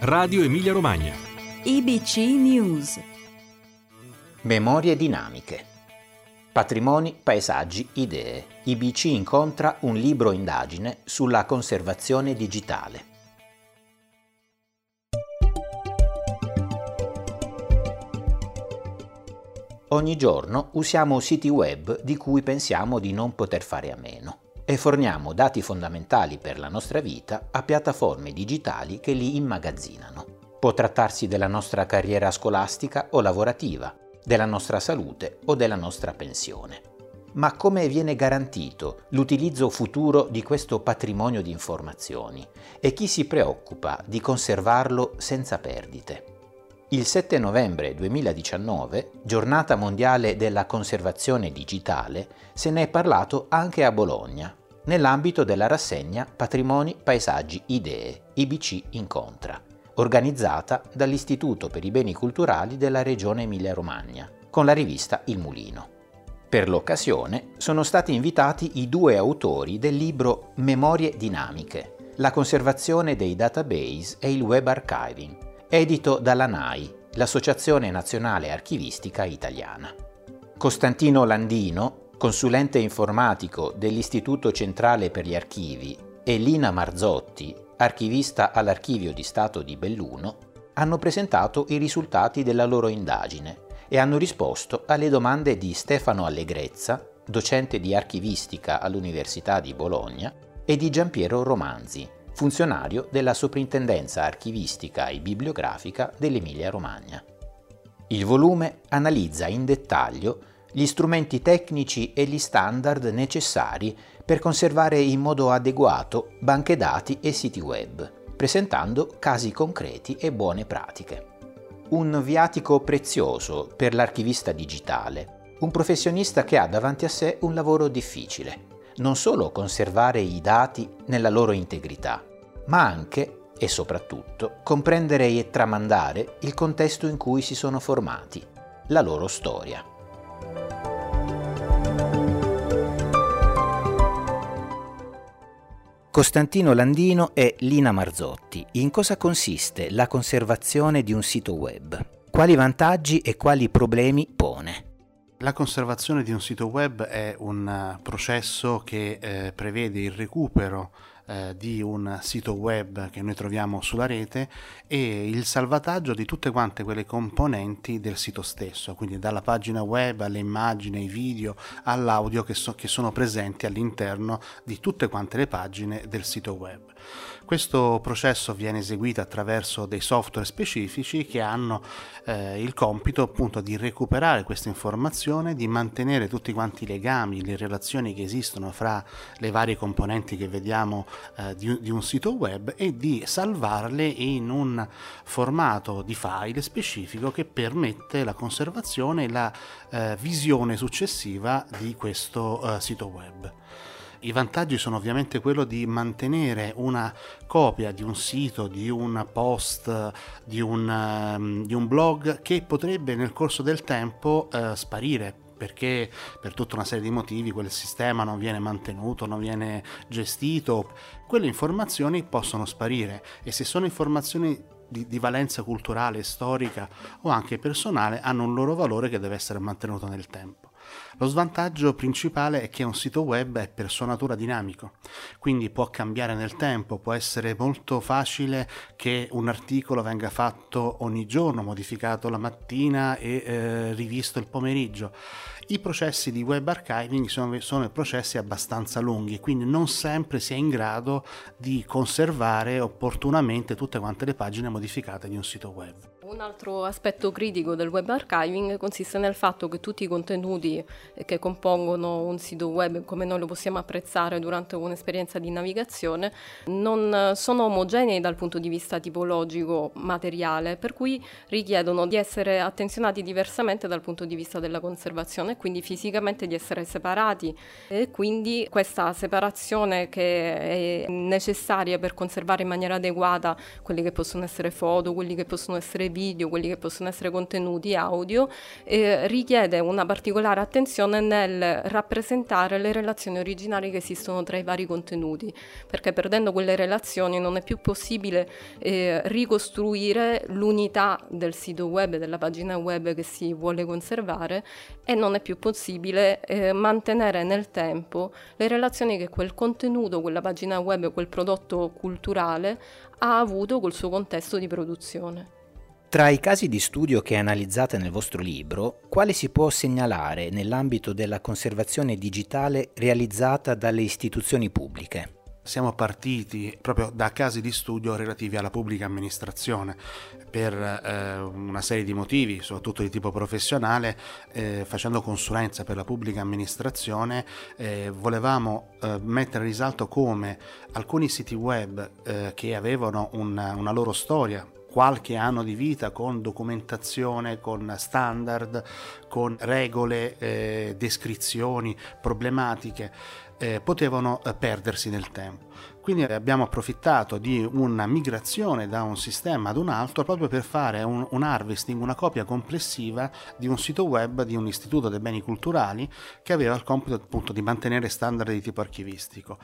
Radio Emilia Romagna. IBC News. Memorie dinamiche. Patrimoni, paesaggi, idee. IBC incontra un libro indagine sulla conservazione digitale. Ogni giorno usiamo siti web di cui pensiamo di non poter fare a meno e forniamo dati fondamentali per la nostra vita a piattaforme digitali che li immagazzinano. Può trattarsi della nostra carriera scolastica o lavorativa, della nostra salute o della nostra pensione. Ma come viene garantito l'utilizzo futuro di questo patrimonio di informazioni e chi si preoccupa di conservarlo senza perdite? Il 7 novembre 2019, giornata mondiale della conservazione digitale, se ne è parlato anche a Bologna, nell'ambito della rassegna Patrimoni, Paesaggi, Idee, IBC Incontra, organizzata dall'Istituto per i Beni Culturali della Regione Emilia-Romagna, con la rivista Il Mulino. Per l'occasione sono stati invitati i due autori del libro Memorie dinamiche, la conservazione dei database e il web archiving, edito dalla NAI, l'Associazione Nazionale Archivistica Italiana. Costantino Landino, consulente informatico dell'Istituto Centrale per gli Archivi, e Lina Marzotti, archivista all'Archivio di Stato di Belluno, hanno presentato i risultati della loro indagine e hanno risposto alle domande di Stefano Allegrezza, docente di archivistica all'Università di Bologna, e di Giampiero Romanzi, funzionario della Soprintendenza Archivistica e Bibliografica dell'Emilia-Romagna. Il volume analizza in dettaglio gli strumenti tecnici e gli standard necessari per conservare in modo adeguato banche dati e siti web, presentando casi concreti e buone pratiche. Un viatico prezioso per l'archivista digitale, un professionista che ha davanti a sé un lavoro difficile, non solo conservare i dati nella loro integrità, ma anche e soprattutto comprendere e tramandare il contesto in cui si sono formati, la loro storia. Costantino Landino e Lina Marzotti. In cosa consiste la conservazione di un sito web? Quali vantaggi e quali problemi pone? La conservazione di un sito web è un eh, processo che eh, prevede il recupero eh, di un sito web che noi troviamo sulla rete e il salvataggio di tutte quante quelle componenti del sito stesso, quindi dalla pagina web alle immagini, ai video, all'audio che, so, che sono presenti all'interno di tutte quante le pagine del sito web. Questo processo viene eseguito attraverso dei software specifici che hanno eh, il compito appunto di recuperare questa informazione, di mantenere tutti quanti i legami, le relazioni che esistono fra le varie componenti che vediamo eh, di, di un sito web e di salvarle in un formato di file specifico che permette la conservazione e la eh, visione successiva di questo eh, sito web. I vantaggi sono ovviamente quello di mantenere una copia di un sito, di un post, di un, um, di un blog che potrebbe nel corso del tempo uh, sparire perché per tutta una serie di motivi quel sistema non viene mantenuto, non viene gestito, quelle informazioni possono sparire e se sono informazioni di, di, valenza culturale, storica o anche personale hanno un loro valore che deve essere mantenuto nel tempo. Lo svantaggio principale è che un sito web è per sua natura dinamico, quindi può cambiare nel tempo, può essere molto facile che un articolo venga fatto ogni giorno, modificato la mattina e eh, rivisto il pomeriggio. I processi di web archiving sono, sono processi abbastanza lunghi, quindi non sempre si è in grado di conservare opportunamente tutte quante le pagine modificate di un sito web. Un altro aspetto critico del web archiving consiste nel fatto che tutti i contenuti che compongono un sito web, come noi lo possiamo apprezzare durante un'esperienza di navigazione, non sono omogenei dal punto di vista tipologico materiale, per cui richiedono di essere attenzionati diversamente dal punto di vista della conservazione e quindi fisicamente di essere separati. E quindi questa separazione che è necessaria per conservare in maniera adeguata quelli che possono essere foto, quelli che possono essere video, quelli che possono essere contenuti audio, eh, richiede una particolare attenzione nel rappresentare le relazioni originali che esistono tra i vari contenuti, perché perdendo quelle relazioni non è più possibile eh, ricostruire l'unità del sito web, della pagina web che si vuole conservare e non è più possibile eh, mantenere nel tempo le relazioni che quel contenuto, quella pagina web, quel prodotto culturale ha avuto col suo contesto di produzione. Tra i casi di studio che analizzate nel vostro libro, quale si può segnalare nell'ambito della conservazione digitale realizzata dalle istituzioni pubbliche? Siamo partiti proprio da casi di studio relativi alla pubblica amministrazione per eh, una serie di motivi, soprattutto di tipo professionale, eh, facendo consulenza per la pubblica amministrazione, eh, volevamo eh, mettere in risalto come alcuni siti web eh, che avevano una, una loro storia, qualche anno di vita con documentazione, con standard, con regole, eh, descrizioni, problematiche eh, potevano eh, perdersi nel tempo. Quindi abbiamo approfittato di una migrazione da un sistema ad un altro proprio per fare un, un, harvesting, una copia complessiva di un sito web di un istituto dei beni culturali che aveva il compito appunto di mantenere standard di tipo archivistico.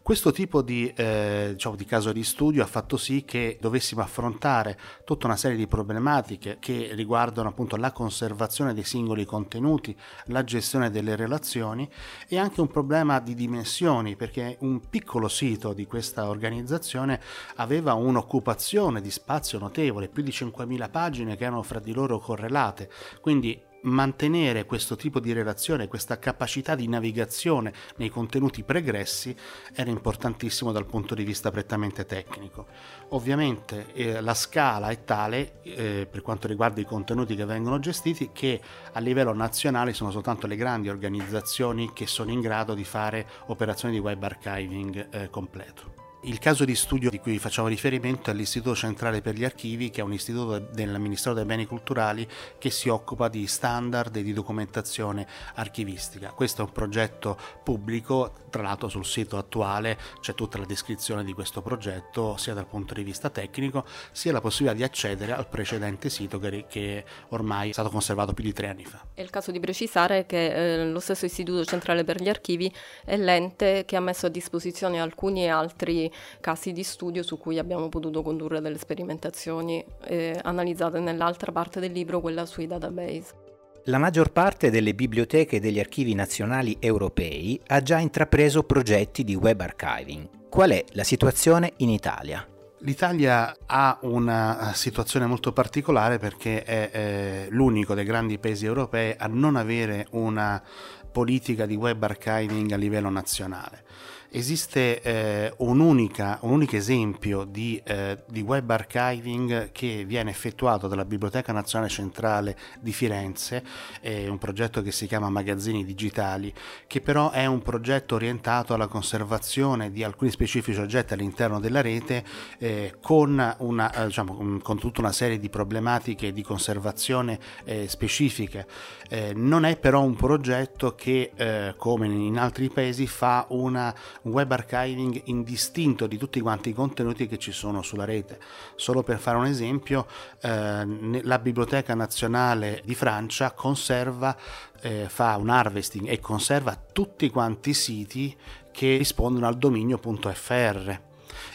Questo tipo di, eh, diciamo, di caso di studio ha fatto sì che dovessimo affrontare tutta una serie di problematiche che riguardano appunto la conservazione dei singoli contenuti, la gestione delle relazioni e anche un problema di dimensioni perché un piccolo sito di questa organizzazione aveva un'occupazione di spazio notevole, più di 5.000 pagine che erano fra di loro correlate, quindi mantenere questo tipo di relazione, questa capacità di navigazione nei contenuti pregressi era importantissimo dal punto di vista prettamente tecnico. Ovviamente eh, la scala è tale eh, per quanto riguarda i contenuti che vengono gestiti che a livello nazionale sono soltanto le grandi organizzazioni che sono in grado di fare operazioni di web archiving eh, completo. Il caso di studio di cui facciamo riferimento è l'Istituto Centrale per gli Archivi, che è un istituto del Ministero dei Beni Culturali che si occupa di standard e di documentazione archivistica. Questo è un progetto pubblico, tra l'altro sul sito attuale c'è tutta la descrizione di questo progetto, sia dal punto di vista tecnico, sia la possibilità di accedere al precedente sito che, ormai è stato conservato più di tre anni fa. È il caso di precisare che eh, lo stesso Istituto Centrale per gli Archivi è l'ente che ha messo a disposizione alcuni altri casi di studio su cui abbiamo potuto condurre delle sperimentazioni eh, analizzate nell'altra parte del libro, quella sui database. La maggior parte delle biblioteche e degli archivi nazionali europei ha già intrapreso progetti di web archiving. Qual è la situazione in Italia? L'Italia ha una situazione molto particolare perché è, è l'unico dei grandi paesi europei a non avere una politica di web archiving a livello nazionale esiste eh, un'unica, un unico esempio di, eh, di, web archiving che viene effettuato dalla Biblioteca Nazionale Centrale di Firenze, è un progetto che si chiama Magazzini Digitali, che però è un progetto orientato alla conservazione di alcuni specifici oggetti all'interno della rete eh, con, una, eh, diciamo, con, tutta una serie di problematiche di conservazione eh, specifiche. Eh, non è però un progetto che, come in altri paesi, fa una un web archiving indistinto di tutti quanti i contenuti che ci sono sulla rete. Solo per fare un esempio, eh, la Biblioteca Nazionale di Francia conserva, eh, fa un harvesting e conserva tutti quanti i siti che rispondono al dominio.fr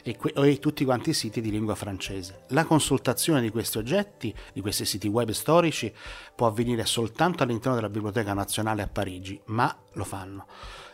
e, que- e, tutti quanti i siti di lingua francese. La consultazione di questi oggetti, di questi siti web storici, può avvenire soltanto all'interno della Biblioteca Nazionale a Parigi, ma lo fanno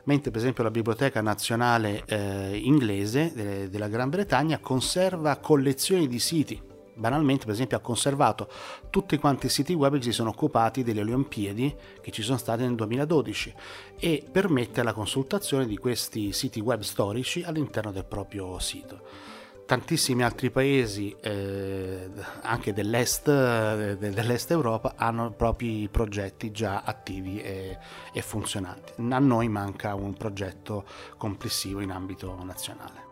mentre per esempio la Biblioteca Nazionale eh, inglese de- della Gran Bretagna conserva collezioni di siti. Banalmente, per esempio, ha conservato tutti quanti i siti web che si sono occupati delle Olimpiadi che ci sono state nel 2012 e permette la consultazione di questi siti web storici all'interno del proprio sito tantissimi altri paesi, eh, anche dell'est, eh, dell'est, Europa, hanno propri progetti già attivi e, e funzionanti. A noi manca un progetto complessivo in ambito nazionale.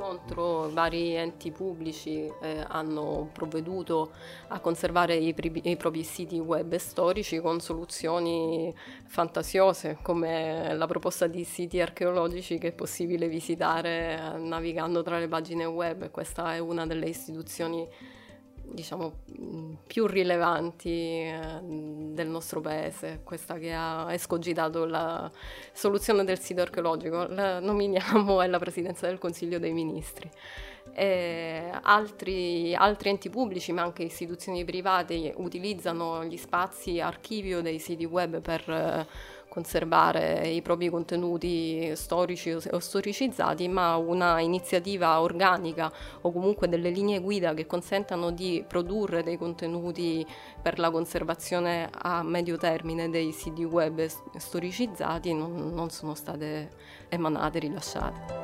Di contro vari enti pubblici eh, hanno provveduto a conservare i, pri- i, propri siti web storici con soluzioni fantasiose come la proposta di siti archeologici che è possibile visitare navigando tra le pagine web. Questa è una delle istituzioni diciamo, più rilevanti eh, del nostro paese, questa che ha escogitato la soluzione del sito archeologico. La nominiamo alla Presidenza del Consiglio dei Ministri. Altri, altri, enti pubblici, ma anche istituzioni private, utilizzano gli spazi archivio dei siti web per eh, conservare i propri contenuti storici o storicizzati, ma una iniziativa organica o comunque delle linee guida che consentano di produrre dei contenuti per la conservazione a medio termine dei siti web storicizzati non, non sono state emanate, rilasciate.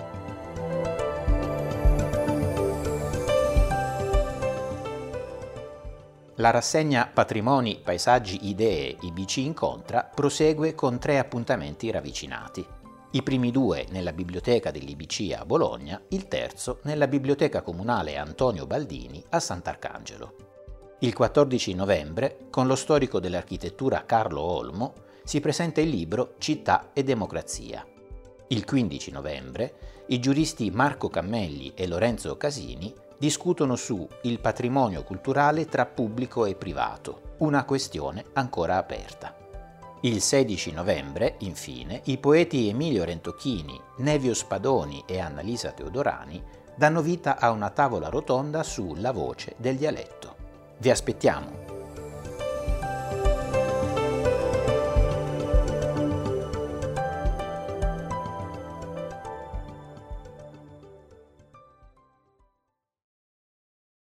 La rassegna Patrimoni, Paesaggi, Idee IBC Incontra prosegue con tre appuntamenti ravvicinati. I primi due nella biblioteca dell'IBC a Bologna, il terzo nella biblioteca comunale Antonio Baldini a Sant'Arcangelo. Il 14 novembre, con lo storico dell'architettura Carlo Olmo, si presenta il libro Città e Democrazia. Il 15 novembre, i giuristi Marco Cammelli e Lorenzo Casini discutono su il patrimonio culturale tra pubblico e privato, una questione ancora aperta. Il 16 novembre, infine, i poeti Emilio Rentocchini, Nevio Spadoni e Annalisa Teodorani danno vita a una tavola rotonda su La voce del dialetto. Vi aspettiamo